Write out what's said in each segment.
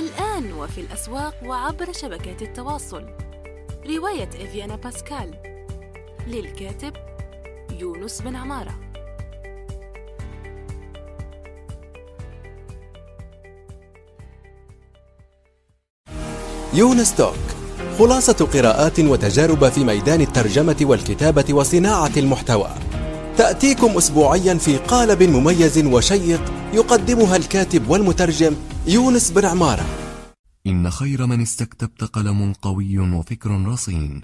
الآن وفي الأسواق وعبر شبكات التواصل. رواية إفيانا باسكال. للكاتب يونس بن عمارة. يونس توك خلاصة قراءات وتجارب في ميدان الترجمة والكتابة وصناعة المحتوى. تأتيكم أسبوعيا في قالب مميز وشيق يقدمها الكاتب والمترجم يونس بن عمارة. إن خير من استكتبت قلم قوي وفكر رصين.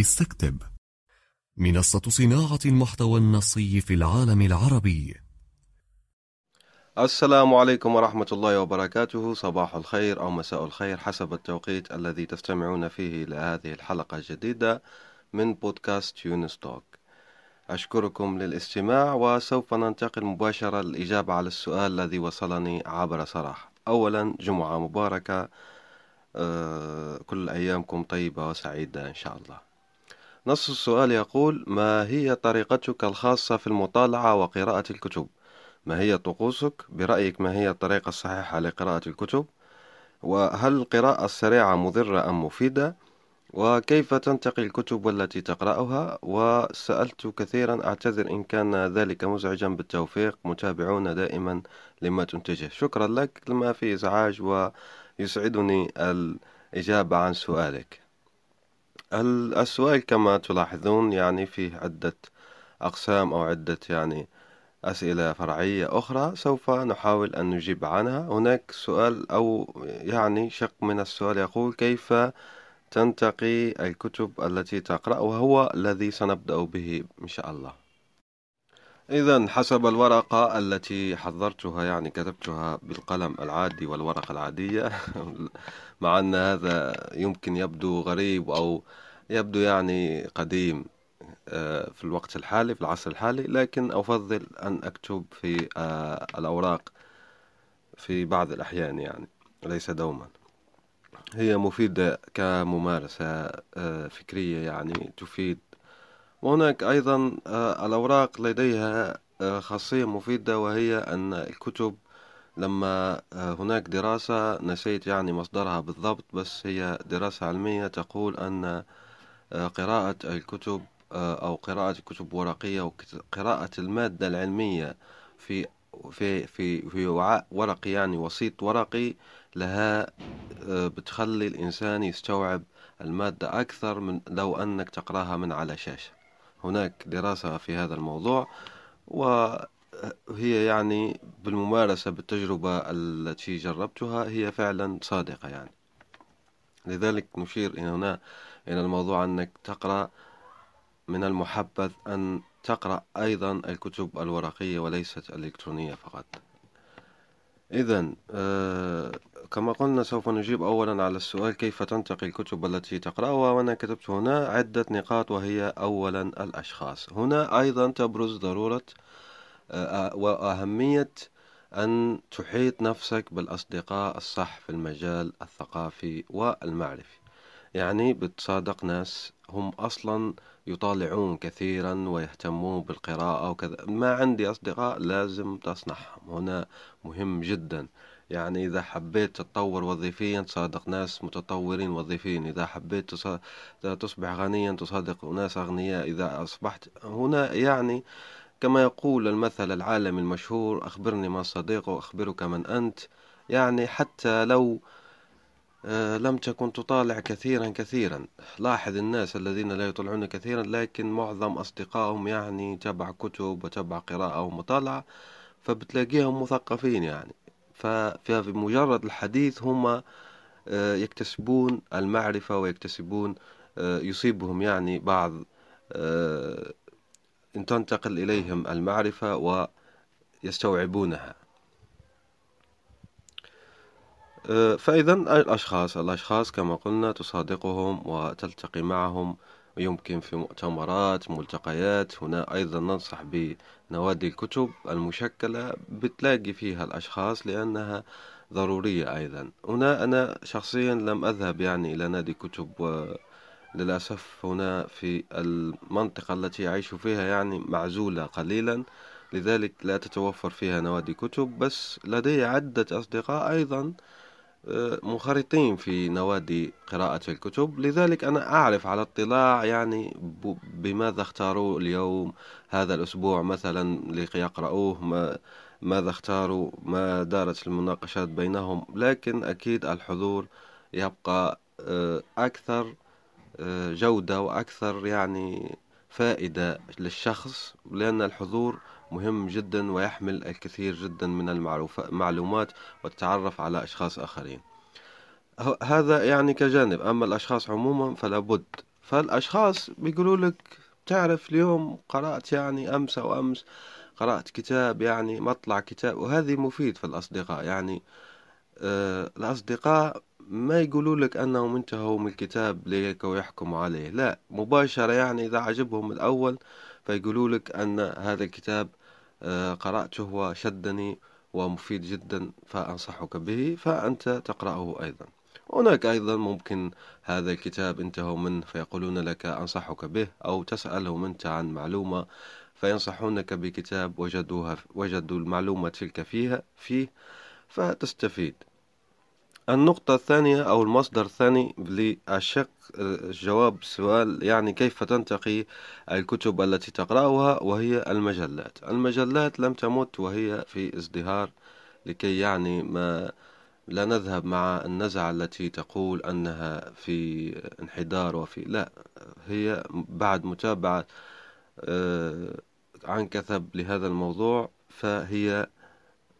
استكتب. منصة صناعة المحتوى النصي في العالم العربي. السلام عليكم ورحمة الله وبركاته. صباح الخير أو مساء الخير حسب التوقيت الذي تستمعون فيه إلى هذه الحلقة الجديدة من بودكاست يونس توك. أشكركم للاستماع وسوف ننتقل مباشرة للإجابة على السؤال الذي وصلني عبر صراحة أولا جمعة مباركة آه، كل أيامكم طيبة وسعيدة إن شاء الله نص السؤال يقول ما هي طريقتك الخاصة في المطالعة وقراءة الكتب؟ ما هي طقوسك؟ برأيك ما هي الطريقة الصحيحة لقراءة الكتب؟ وهل القراءة السريعة مضرة أم مفيدة؟ وكيف تنتقي الكتب التي تقرأها؟ وسألت كثيرا أعتذر إن كان ذلك مزعجا. بالتوفيق متابعون دائما لما تنتجه. شكرا لك لما في إزعاج ويسعدني الإجابة عن سؤالك. السؤال كما تلاحظون يعني فيه عدة أقسام أو عدة يعني أسئلة فرعية أخرى. سوف نحاول أن نجيب عنها. هناك سؤال أو يعني شق من السؤال يقول كيف تنتقي الكتب التي تقرأ وهو الذي سنبدأ به إن شاء الله. إذا حسب الورقة التي حضرتها يعني كتبتها بالقلم العادي والورقة العادية. مع أن هذا يمكن يبدو غريب أو يبدو يعني قديم آه، في الوقت الحالي في العصر الحالي لكن أفضل أن أكتب في آه، الأوراق في بعض الأحيان يعني ليس دوما. هي مفيدة كممارسة آه، فكرية يعني تفيد. وهناك أيضا الأوراق لديها خاصية مفيدة وهي أن الكتب لما هناك دراسة نسيت يعني مصدرها بالضبط بس هي دراسة علمية تقول أن قراءة الكتب أو قراءة كتب ورقية وقراءة المادة العلمية في في في في وعاء ورقي يعني وسيط ورقي لها آه، بتخلي الإنسان يستوعب المادة أكثر من لو أنك تقرأها من على شاشة. هناك دراسة في هذا الموضوع وهي يعني بالممارسة بالتجربة التي جربتها هي فعلا صادقة يعني. لذلك نشير هنا إلى الموضوع أنك تقرأ من المحبذ أن تقرأ أيضا الكتب الورقية وليست الإلكترونية فقط. إذا آه كما قلنا سوف نجيب أولا على السؤال كيف تنتقي الكتب التي تقرأها وأنا كتبت هنا عدة نقاط وهي أولا الأشخاص. هنا أيضا تبرز ضرورة آه وأهمية أن تحيط نفسك بالأصدقاء الصح في المجال الثقافي والمعرفي. يعني بتصادق ناس هم أصلا يطالعون كثيرا ويهتمون بالقراءة وكذا. ما عندي أصدقاء لازم تصنعهم. هنا مهم جدا. يعني إذا حبيت تتطور وظيفيا تصادق ناس متطورين وظيفيا إذا حبيت تصبح غنيا تصادق ناس أغنياء. إذا أصبحت هنا يعني كما يقول المثل العالمي المشهور أخبرني من صديق وأخبرك من أنت. يعني حتى لو لم تكن تطالع كثيرا كثيرا. لاحظ الناس الذين لا يطلعون كثيرا لكن معظم أصدقائهم يعني تبع كتب وتبع قراءة ومطالعة فبتلاقيهم مثقفين يعني. ففي مجرد الحديث هم آه، يكتسبون المعرفة ويكتسبون آه، يصيبهم يعني بعض إن تنتقل إليهم المعرفة ويستوعبونها آه، فإذا الأشخاص الأشخاص كما قلنا تصادقهم وتلتقي معهم ويمكن في مؤتمرات ملتقيات. هنا أيضا ننصح بنوادي الكتب المشكلة بتلاقي فيها الأشخاص لأنها ضرورية أيضا. هنا أنا شخصيا لم أذهب يعني إلى نادي كتب وللأسف هنا في المنطقة التي أعيش فيها يعني معزولة قليلا. لذلك لا تتوفر فيها نوادي كتب بس لدي عدة أصدقاء أيضا آه، منخرطين في نوادي قراءة الكتب لذلك أنا أعرف على اطلاع يعني بماذا اختاروا اليوم هذا الأسبوع مثلا ليقرأوه ما ماذا اختاروا ما دارت المناقشات بينهم لكن أكيد الحضور يبقى آه، أكثر آه، جودة وأكثر يعني فائدة للشخص لأن الحضور مهم جدا ويحمل الكثير جدا من المعلومات والتعرف على أشخاص آخرين. هذا يعني كجانب. أما الأشخاص عموما فلا بد. فالأشخاص بيقولوا لك تعرف اليوم قرأت يعني أمس أو أمس قرأت كتاب يعني مطلع كتاب. وهذه مفيد في الأصدقاء. يعني آه الأصدقاء ما يقولوا لك أنهم انتهوا من الكتاب ليك ويحكموا عليه. لا مباشرة يعني إذا عجبهم الأول فيقولوا لك أن هذا الكتاب قرأته وشدني ومفيد جدا فأنصحك به فأنت تقرأه أيضا. هناك أيضا ممكن هذا الكتاب انتهوا منه فيقولون لك أنصحك به أو تسألهم أنت عن معلومة فينصحونك بكتاب وجدوها وجدوا المعلومة تلك فيها فيه فتستفيد. النقطة الثانية أو المصدر الثاني للشق جواب السؤال يعني كيف تنتقي الكتب التي تقرأها وهي المجلات؟ المجلات لم تمت وهي في ازدهار لكي يعني ما لا نذهب مع النزعة التي تقول أنها في انحدار وفي لا هي بعد متابعة آه، عن كثب لهذا الموضوع فهي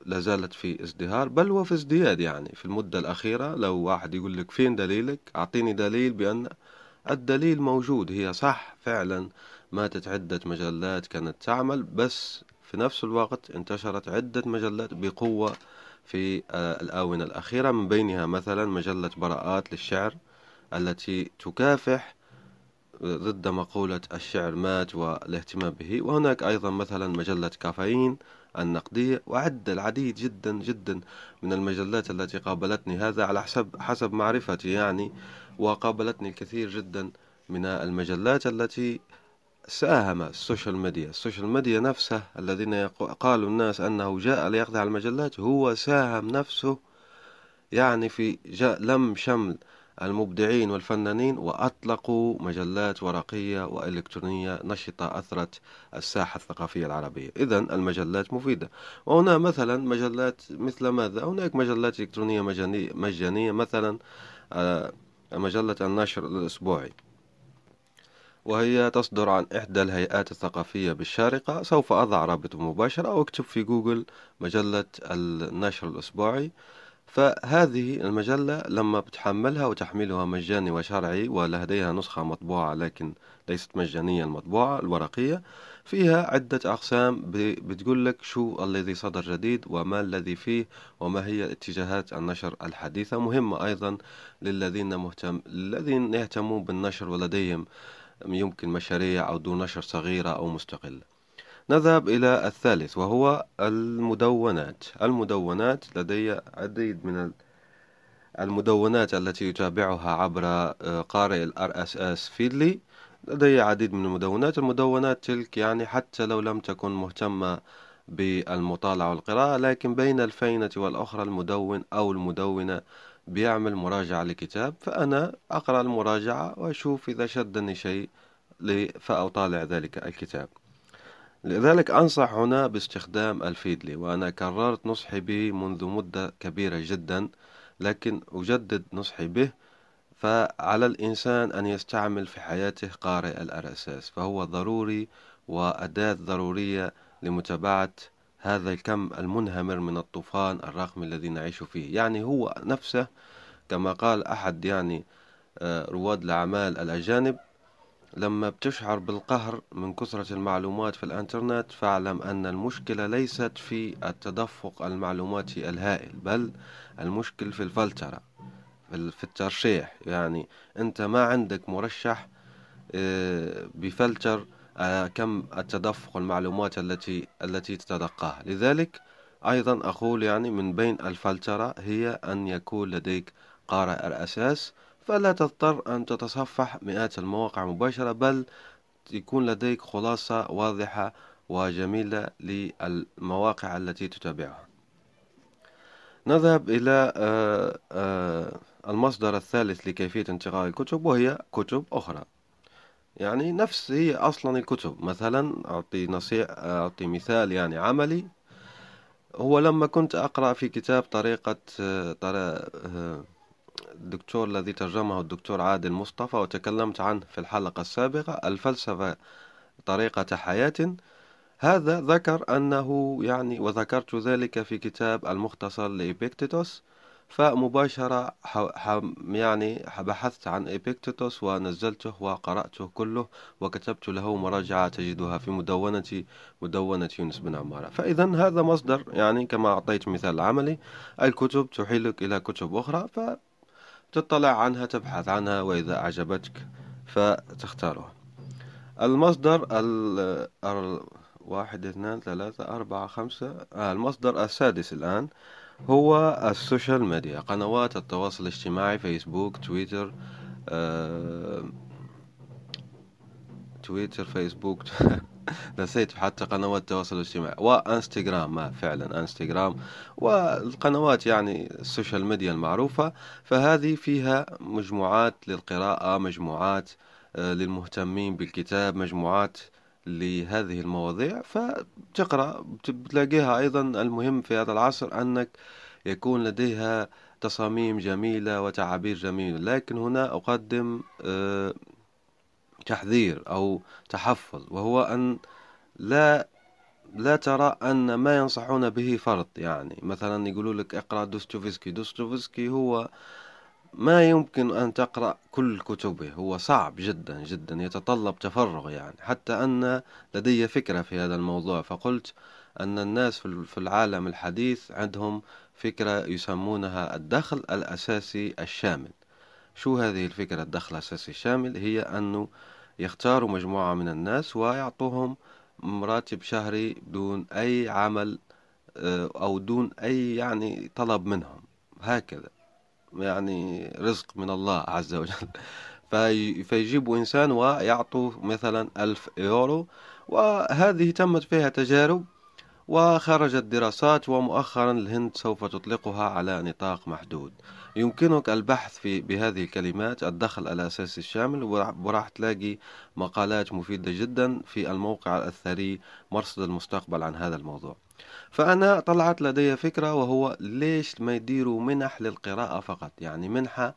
لازالت في ازدهار بل هو في ازدياد يعني. في المدة الأخيرة لو واحد يقول لك فين دليلك أعطيني دليل بأن الدليل موجود. هي صح فعلا ماتت عدة مجلات كانت تعمل بس في نفس الوقت انتشرت عدة مجلات بقوة في آه، الآونة الأخيرة. من بينها مثلا مجلة براءات للشعر التي تكافح ضد مقولة الشعر مات والاهتمام به. وهناك أيضا مثلا مجلة كافيين النقدية وعد العديد جدا جدا من المجلات التي قابلتني. هذا على حسب حسب معرفتي يعني وقابلتني الكثير جدا من المجلات التي ساهم ال social media. ال social media نفسه الذين قالوا الناس أنه جاء ليخدع المجلات هو ساهم نفسه يعني في لم شمل المبدعين والفنانين وأطلقوا مجلات ورقية وإلكترونية نشطة أثرت الساحة الثقافية العربية. إذا المجلات مفيدة. وهنا مثلا مجلات مثل ماذا؟ هناك مجلات إلكترونية مجانية, مثلا آه، مجلة النشر الأسبوعي. وهي تصدر عن إحدى الهيئات الثقافية بالشارقة. سوف أضع رابط مباشر أو اكتب في جوجل مجلة النشر الأسبوعي. فهذه المجلة لما بتحملها وتحميلها مجاني وشرعي ولديها نسخة مطبوعة لكن ليست مجانية المطبوعة الورقية فيها عدة أقسام بتقول لك شو الذي صدر جديد وما الذي فيه وما هي اتجاهات النشر الحديثة. مهمة أيضا للذين مهتم الذين يهتمون بالنشر ولديهم يمكن مشاريع أو دون نشر صغيرة أو مستقلة. نذهب إلى الثالث وهو المدونات. المدونات لدي عديد من المدونات التي يتابعها عبر آه، قارئ ال RSS فيدلي. لدي عديد من المدونات. المدونات تلك يعني حتى لو لم تكن مهتمة بالمطالعة والقراءة لكن بين الفينة والأخرى المدون أو المدونة بيعمل مراجعة لكتاب. فأنا أقرأ المراجعة وأشوف إذا شدني شيء فأطالع ذلك الكتاب. لذلك أنصح هنا باستخدام الفيدلي وأنا كررت نصحي به منذ مدة كبيرة جدا لكن أجدد نصحي به فعلى الإنسان أن يستعمل في حياته قارئ الأرساس فهو ضروري وأداة ضرورية لمتابعة هذا الكم المنهمر من الطوفان الرقمي الذي نعيش فيه. يعني هو نفسه كما قال أحد يعني آه، رواد الأعمال الأجانب لما بتشعر بالقهر من كثرة المعلومات في الإنترنت فاعلم أن المشكلة ليست في التدفق المعلوماتي الهائل بل المشكل في الفلترة في الترشيح. يعني أنت ما عندك مرشح آه، بفلتر آه، كم التدفق المعلومات التي التي تتلقاها. لذلك أيضا أقول يعني من بين الفلترة هي أن يكون لديك قارئ الأساس فلا تضطر أن تتصفح مئات المواقع مباشرة بل يكون لديك خلاصة واضحة وجميلة للمواقع التي تتابعها. نذهب إلى المصدر الثالث لكيفية انتقاء الكتب وهي كتب أخرى. يعني نفس هي أصلا الكتب. مثلا أعطي نصيح أعطي مثال يعني عملي. هو لما كنت أقرأ في كتاب طريقة الدكتور الذي ترجمه الدكتور عادل مصطفى وتكلمت عنه في الحلقة السابقة الفلسفة طريقة حياة. هذا ذكر أنه يعني وذكرت ذلك في كتاب المختصر لإبيكتيتوس فمباشرة يعني بحثت عن إبيكتيتوس ونزلته وقرأته كله وكتبت له مراجعة تجدها في مدونة مدونة يونس بن عمارة. فإذا هذا مصدر يعني كما أعطيت مثال عملي الكتب تحيلك إلى كتب أخرى فتطلع عنها تبحث عنها وإذا أعجبتك فتختارها. المصدر ال واحد اثنان ثلاثة أربعة خمسة آه المصدر السادس الآن هو ال social media قنوات التواصل الاجتماعي فيسبوك تويتر آه تويتر فيسبوك. نسيت حتى قنوات التواصل الاجتماعي وانستغرام ما فعلا انستغرام والقنوات يعني ال social media المعروفة فهذه فيها مجموعات للقراءة مجموعات آه للمهتمين بالكتاب مجموعات لهذه المواضيع فتقرأ بتلاقيها أيضا المهم في هذا العصر أنك يكون لديها تصاميم جميلة وتعابير جميلة لكن هنا أقدم آه، تحذير أو تحفظ وهو أن لا لا ترى أن ما ينصحون به فرض. يعني مثلا يقولوا لك اقرأ دوستويفسكي دوستويفسكي هو ما يمكن أن تقرأ كل كتبه هو صعب جدا جدا يتطلب تفرغ يعني. حتى أن لدي فكرة في هذا الموضوع فقلت أن الناس في العالم الحديث عندهم فكرة يسمونها الدخل الأساسي الشامل. شو هذه الفكرة الدخل الأساسي الشامل؟ هي أنه يختاروا مجموعة من الناس ويعطوهم راتب شهري دون أي عمل آه، أو دون أي يعني طلب منهم. هكذا. يعني رزق من الله عز وجل. في فيجيبوا إنسان ويعطوا مثلا ألف يورو وهذه تمت فيها تجارب وخرجت دراسات ومؤخرا الهند سوف تطلقها على نطاق محدود. يمكنك البحث في بهذه الكلمات الدخل الأساسي الشامل وراح تلاقي مقالات مفيدة جدا في الموقع الثري مرصد المستقبل عن هذا الموضوع. فأنا طلعت لدي فكرة وهو ليش ما يديروا منح للقراءة فقط؟ يعني منحة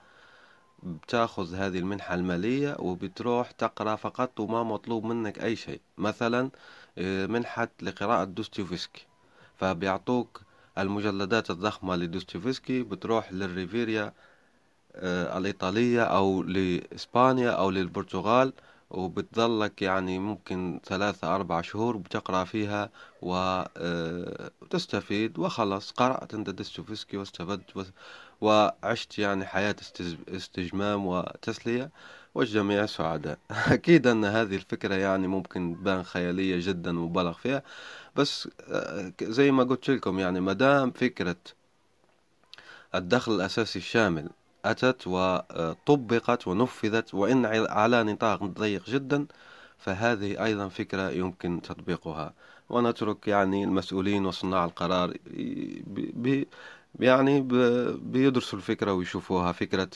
بتاخذ هذه المنحة المالية وبتروح تقرأ فقط وما مطلوب منك أي شيء. مثلا منحة لقراءة دوستويفسكي فبيعطوك المجلدات الضخمة لدوستويفسكي بتروح للريفيريا آه، الإيطالية أو لإسبانيا أو للبرتغال وبتظلك يعني ممكن ثلاثة أربع شهور بتقرأ فيها وتستفيد آه، وخلص قرأت أنت ديستوفسكي واستفدت وعشت يعني حياة استجمام وتسلية والجميع سعداء. أكيد أن هذه الفكرة يعني ممكن تبان خيالية جدا مبالغ فيها بس آه، زي ما قلت لكم يعني مدام فكرة الدخل الأساسي الشامل أتت وطبقت ونفذت وإن على نطاق ضيق جدا فهذه أيضا فكرة يمكن تطبيقها. ونترك يعني المسؤولين وصناع القرار يعني بيدرسوا الفكرة ويشوفوها فكرة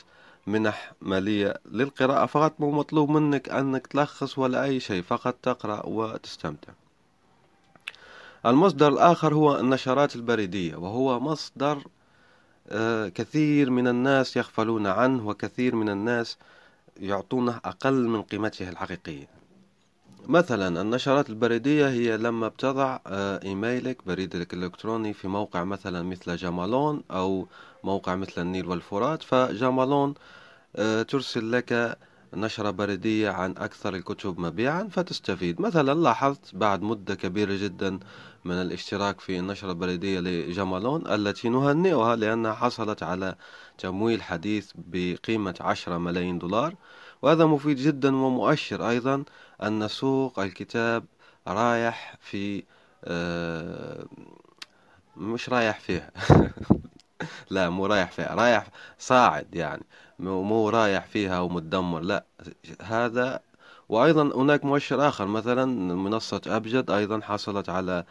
منح مالية للقراءة فقط مو مطلوب منك أنك تلخص ولا أي شيء فقط تقرأ وتستمتع. المصدر الآخر هو النشرات البريدية وهو مصدر آه، كثير من الناس يغفلون عنه وكثير من الناس يعطونه أقل من قيمته الحقيقية. مثلا النشرات البريدية هي لما بتضع آه، إيميلك بريدك الإلكتروني في موقع مثلا مثل جامالون أو موقع مثل النيل والفرات فجامالون آه، ترسل لك نشرة بريدية عن أكثر الكتب مبيعا فتستفيد. مثلا لاحظت بعد مدة كبيرة جدا من الاشتراك في النشرة البريدية لجمالون التي نهنئها لأنها حصلت على تمويل حديث بقيمة عشرة ملايين دولار وهذا مفيد جدا ومؤشر أيضا أن سوق الكتاب رايح في آه، مش رايح فيها. لا مو رايح فيها رايح صاعد يعني. مو رايح فيها ومتدمر لا. هذا وأيضا هناك مؤشر آخر مثلا منصة أبجد أيضا حصلت على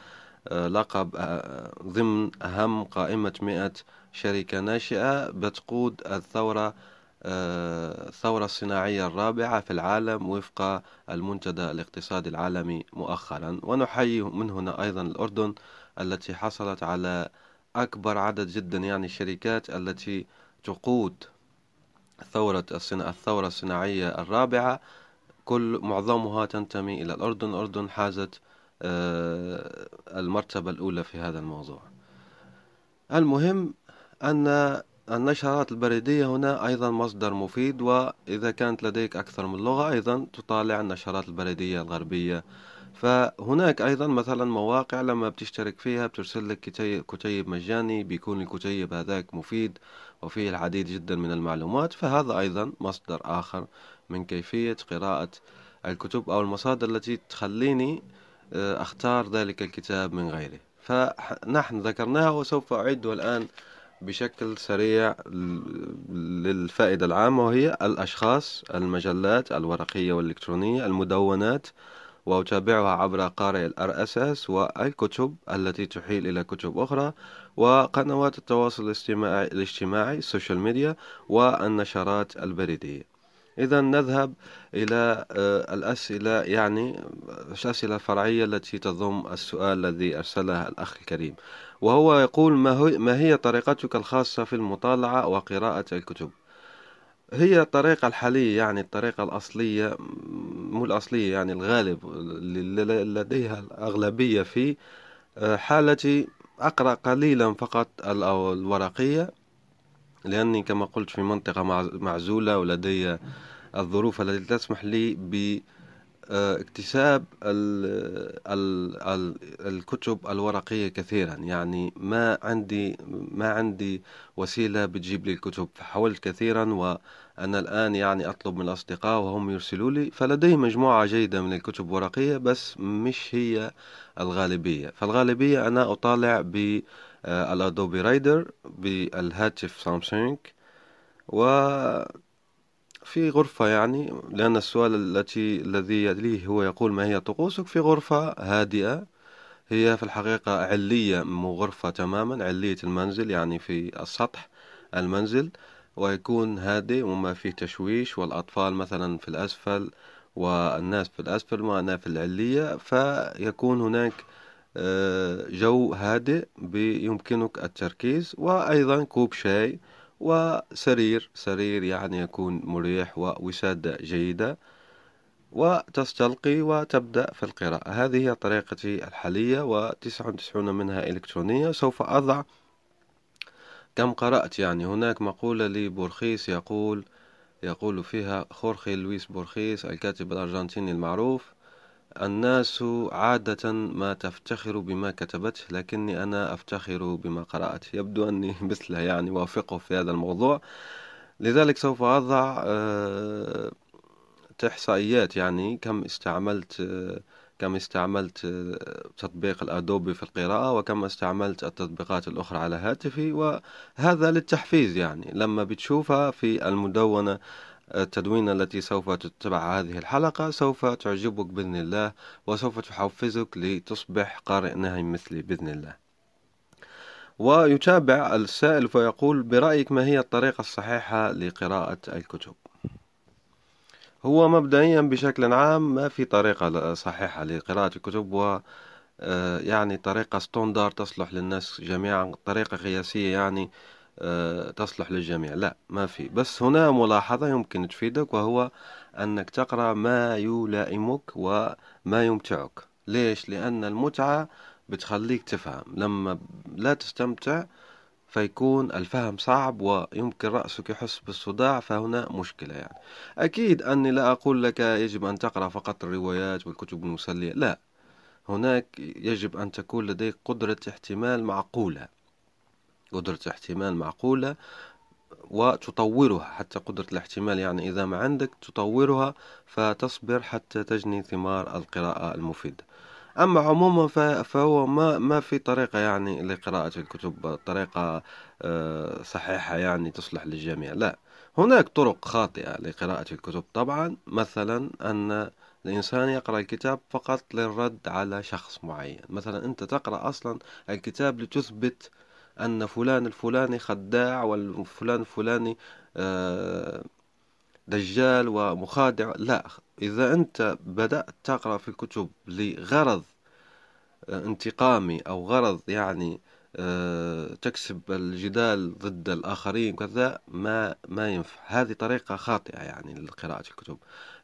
آه، لقب آه، ضمن أهم قائمة مئة شركة ناشئة بتقود الثورة الثورة الصناعية الرابعة في العالم وفق المنتدى الاقتصادي العالمي مؤخرا. ونحيي من هنا أيضا الأردن التي حصلت على أكبر عدد جدا يعني الشركات التي تقود ثورة الثورة الصناعية الرابعة. كل معظمها تنتمي إلى الأردن. الأردن حازت آه، المرتبة الأولى في هذا الموضوع. المهم أن النشرات البريدية هنا أيضا مصدر مفيد وإذا كانت لديك أكثر من لغة أيضا تطالع النشرات البريدية الغربية. فهناك أيضا مثلا مواقع لما بتشترك فيها بترسل لك كتيب مجاني بيكون الكتيب هذاك مفيد وفيه العديد جدا من المعلومات. فهذا أيضا مصدر آخر من كيفية قراءة الكتب أو المصادر التي تخليني آه، أختار ذلك الكتاب من غيره فنحن ذكرناها وسوف أعده الآن بشكل سريع للفائدة العامة وهي الأشخاص المجلات الورقية والإلكترونية المدونات وأتابعها عبر قارئ ال RSS والكتب التي تحيل إلى كتب أخرى وقنوات التواصل الاجتماعي, الاجتماعي ال social media والنشرات البريدية. إذا نذهب إلى آه، الأسئلة يعني الأسئلة الفرعية التي تضم السؤال الذي أرسله الأخ الكريم. وهو يقول ما هي طريقتك الخاصة في المطالعة وقراءة الكتب؟ هي الطريقة الحالية يعني الطريقة الأصلية مو الأصلية يعني الغالب لديها الأغلبية في آه، حالتي أقرأ قليلا فقط الورقية. لأني كما قلت في منطقة معزولة ولدي الظروف التي تسمح لي ب اكتساب الكتب الورقية كثيرا. يعني ما عندي ما عندي وسيلة بتجيب لي الكتب. فحاولت كثيرا وأنا الآن يعني أطلب من الأصدقاء وهم يرسلوا لي. فلدي مجموعة جيدة من الكتب الورقية بس مش هي الغالبية. فالغالبية أنا أطالع بالأدوبي رايدر بالهاتف سامسونج و في غرفة يعني لأن السؤال التي الذي يليه هو يقول ما هي طقوسك في غرفة هادئة؟ هي في الحقيقة علية مو غرفة تماما علية المنزل يعني في السطح المنزل ويكون هادئ وما فيه تشويش والأطفال مثلا في الأسفل والناس في الأسفل وأنا في العلية. فيكون هناك آه، جو هادئ يمكنك التركيز وأيضا كوب شاي وسرير سرير يعني يكون مريح ووسادة جيدة وتستلقي وتبدأ في القراءة. هذه هي طريقتي الحالية وتسعة وتسعون منها إلكترونية. سوف أضع كم قرأت. يعني هناك مقولة لبورخيس يقول يقول فيها خورخي لويس بورخيس الكاتب الأرجنتيني المعروف الناس عادة ما تفتخر بما كتبته لكني أنا أفتخر بما قرأت. يبدو أني مثله يعني وافقه في هذا الموضوع. لذلك سوف أضع آه، إحصائيات. يعني كم استعملت كم استعملت تطبيق الأدوبي في القراءة وكم استعملت التطبيقات الأخرى على هاتفي. وهذا للتحفيز يعني. لما بتشوفها في المدونة التدوينة التي سوف تتبع هذه الحلقة سوف تعجبك بإذن الله وسوف تحفزك لتصبح قارئ ناهم مثلي بإذن الله. ويتابع السائل فيقول برأيك ما هي الطريقة الصحيحة لقراءة الكتب؟ هو مبدئيا بشكل عام ما في طريقة صحيحة لقراءة الكتب و آه، يعني طريقة ستوندار تصلح للناس جميعا. طريقة قياسية يعني تصلح للجميع. لا ما في. بس هنا ملاحظة يمكن تفيدك وهو أنك تقرأ ما يلائمك وما يمتعك. ليش؟ لأن المتعة بتخليك تفهم. لما لا تستمتع فيكون الفهم صعب ويمكن رأسك يحس بالصداع فهنا مشكلة يعني. أكيد أني لا أقول لك يجب أن تقرأ فقط الروايات والكتب المسلية. لا هناك يجب أن تكون لديك قدرة احتمال معقولة. قدرة احتمال معقولة وتطورها حتى قدرة الاحتمال يعني إذا ما عندك تطورها فتصبر حتى تجني ثمار القراءة المفيدة أما عموما فهو ما ما في طريقة يعني لقراءة الكتب طريقة آه، صحيحة يعني تصلح للجميع لا. هناك طرق خاطئة لقراءة الكتب. طبعا مثلا أن الإنسان يقرأ الكتاب فقط للرد على شخص معين. مثلا أنت تقرأ أصلا الكتاب لتثبت أن فلان الفلاني خداع والفلان الفلاني آه، دجال ومخادع. لا إذا أنت بدأت تقرأ في الكتب لغرض آه، انتقامي أو غرض يعني آه، تكسب الجدال ضد الآخرين كذا ما ما ينفع. هذه طريقة خاطئة يعني لقراءة الكتب.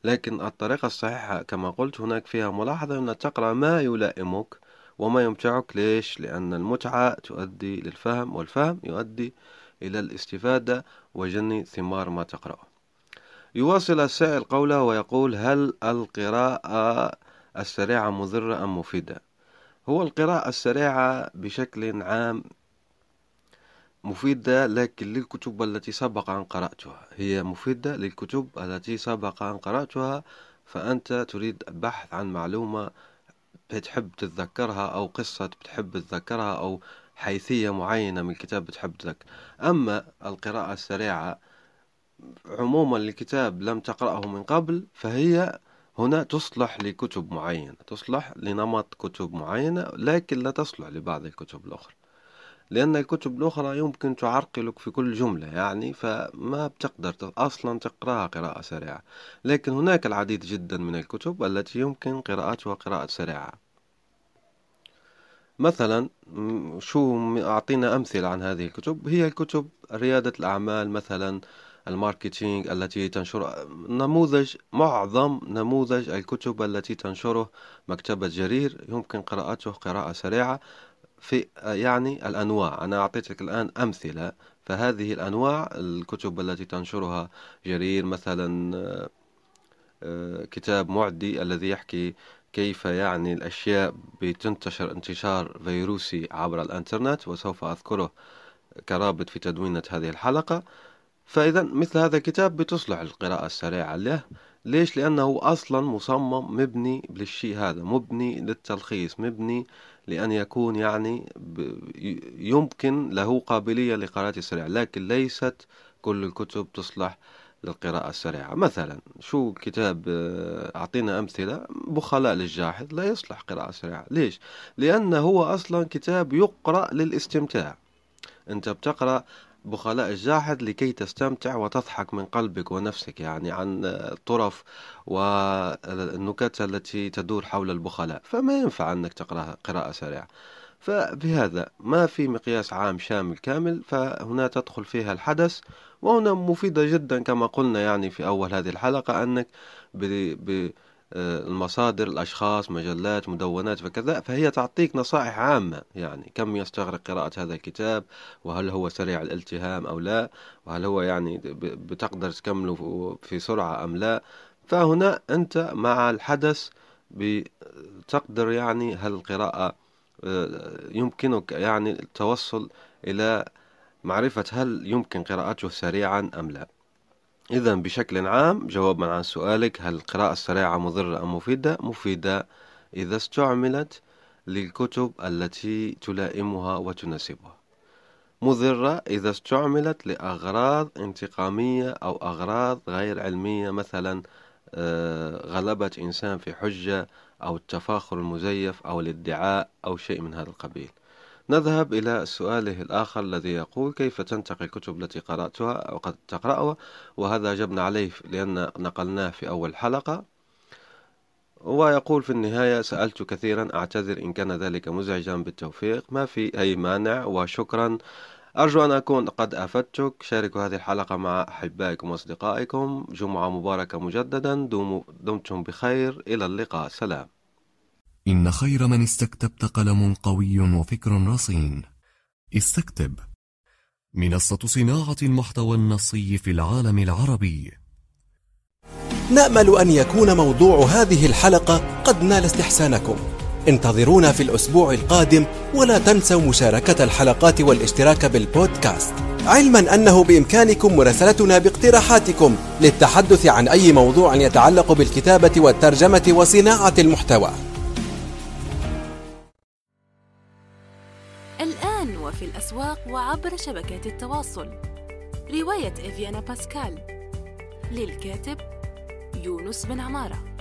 لكن الطريقة الصحيحة كما قلت هناك فيها ملاحظة أن تقرأ ما يلائمك وما يمتعك ليش؟ لأن المتعة تؤدي للفهم والفهم يؤدي إلى الاستفادة وجني ثمار ما تقرأه يواصل السائل قوله ويقول هل القراءة السريعة مضرة أم مفيدة؟ هو القراءة السريعة بشكل عام مفيدة لكن للكتب التي سبق أن قرأتها هي مفيدة للكتب التي سبق أن قرأتها فأنت تريد بحث عن معلومة بتحب تتذكرها أو قصة بتحب تتذكرها أو حيثية معينة من الكتاب بتحب تذكر أما القراءة السريعة عموما الكتاب لم تقرأه من قبل فهي هنا تصلح لكتب معينة تصلح لنمط كتب معينة لكن لا تصلح لبعض الكتب الأخرى. لأن الكتب الأخرى يمكن تعرقلك في كل جملة يعني فما بتقدر أصلا تقرأها قراءة سريعة. لكن هناك العديد جدا من الكتب التي يمكن قراءتها قراءة سريعة. مثلا شو أعطينا أمثلة عن هذه الكتب. هي الكتب ريادة الأعمال مثلا الماركتينج التي تنشر نموذج معظم نموذج الكتب التي تنشره مكتبة جرير يمكن قراءته قراءة سريعة. في يعني الأنواع. أنا أعطيتك الآن أمثلة. فهذه الأنواع الكتب التي تنشرها جرير مثلا آه، كتاب معدي الذي يحكي كيف يعني الأشياء بتنتشر انتشار فيروسي عبر الإنترنت وسوف أذكره كرابط في تدوينة هذه الحلقة. فإذا مثل هذا الكتاب بتصلح القراءة السريعة له. ليش؟ لأنه أصلا مصمم مبني للشيء هذا مبني للتلخيص مبني لأن يكون يعني يمكن له قابلية لقراءة السريع لكن ليست كل الكتب تصلح للقراءة السريعة. مثلا شو كتاب آه، أعطينا أمثلة بخلاء للجاحظ لا يصلح قراءة سريعة. ليش؟ لأنه هو أصلا كتاب يقرأ للاستمتاع. أنت بتقرأ بخلاء الجاحظ لكي تستمتع وتضحك من قلبك ونفسك يعني عن الطرف والنكت التي تدور حول البخلاء. فما ينفع أنك تقرأ قراءة سريعة. فبهذا ما في مقياس عام شامل كامل فهنا تدخل فيها الحدث. وهنا مفيدة جدا كما قلنا يعني في أول هذه الحلقة أنك ب... ب... آه، المصادر الأشخاص مجلات مدونات فكذا فهي تعطيك نصائح عامة. يعني كم يستغرق قراءة هذا الكتاب؟ وهل هو سريع الالتهام أو لا؟ وهل هو يعني بتقدر تكمله في سرعة أم لا؟ فهنا أنت مع الحدث بتقدر يعني هل القراءة آه، يمكنك يعني التوصل إلى معرفة هل يمكن قراءته سريعا أم لا. إذا بشكل عام جوابا عن سؤالك هل القراءة السريعة مضرة أم مفيدة؟ مفيدة إذا استعملت للكتب التي تلائمها وتناسبها مضرة إذا استعملت لأغراض انتقامية أو أغراض غير علمية مثلا آه، غلبة إنسان في حجة أو التفاخر المزيف أو الادعاء أو شيء من هذا القبيل نذهب إلى سؤاله الآخر الذي يقول كيف تنتقي الكتب التي قرأتها أو قد تقرأها؟ وهذا أجبنا عليه لأن نقلناه في أول حلقة. ويقول في النهاية سألت كثيرا أعتذر إن كان ذلك مزعجا بالتوفيق. ما في أي مانع وشكرا. أرجو أن أكون قد أفدتك. شاركوا هذه الحلقة مع أحبائكم وأصدقائكم. جمعة مباركة مجددا. دمتم بخير. إلى اللقاء. سلام. إن خير من استكتبت قلم قوي وفكر رصين. استكتب. منصة صناعة المحتوى النصي في العالم العربي. نأمل أن يكون موضوع هذه الحلقة قد نال استحسانكم. انتظرونا في الأسبوع القادم ولا تنسوا مشاركة الحلقات والاشتراك بالبودكاست. علما أنه بإمكانكم مراسلتنا باقتراحاتكم للتحدث عن أي موضوع يتعلق بالكتابة والترجمة وصناعة المحتوى. الأسواق وعبر شبكات التواصل. رواية إفيانا باسكال. للكاتب يونس بن عمارة.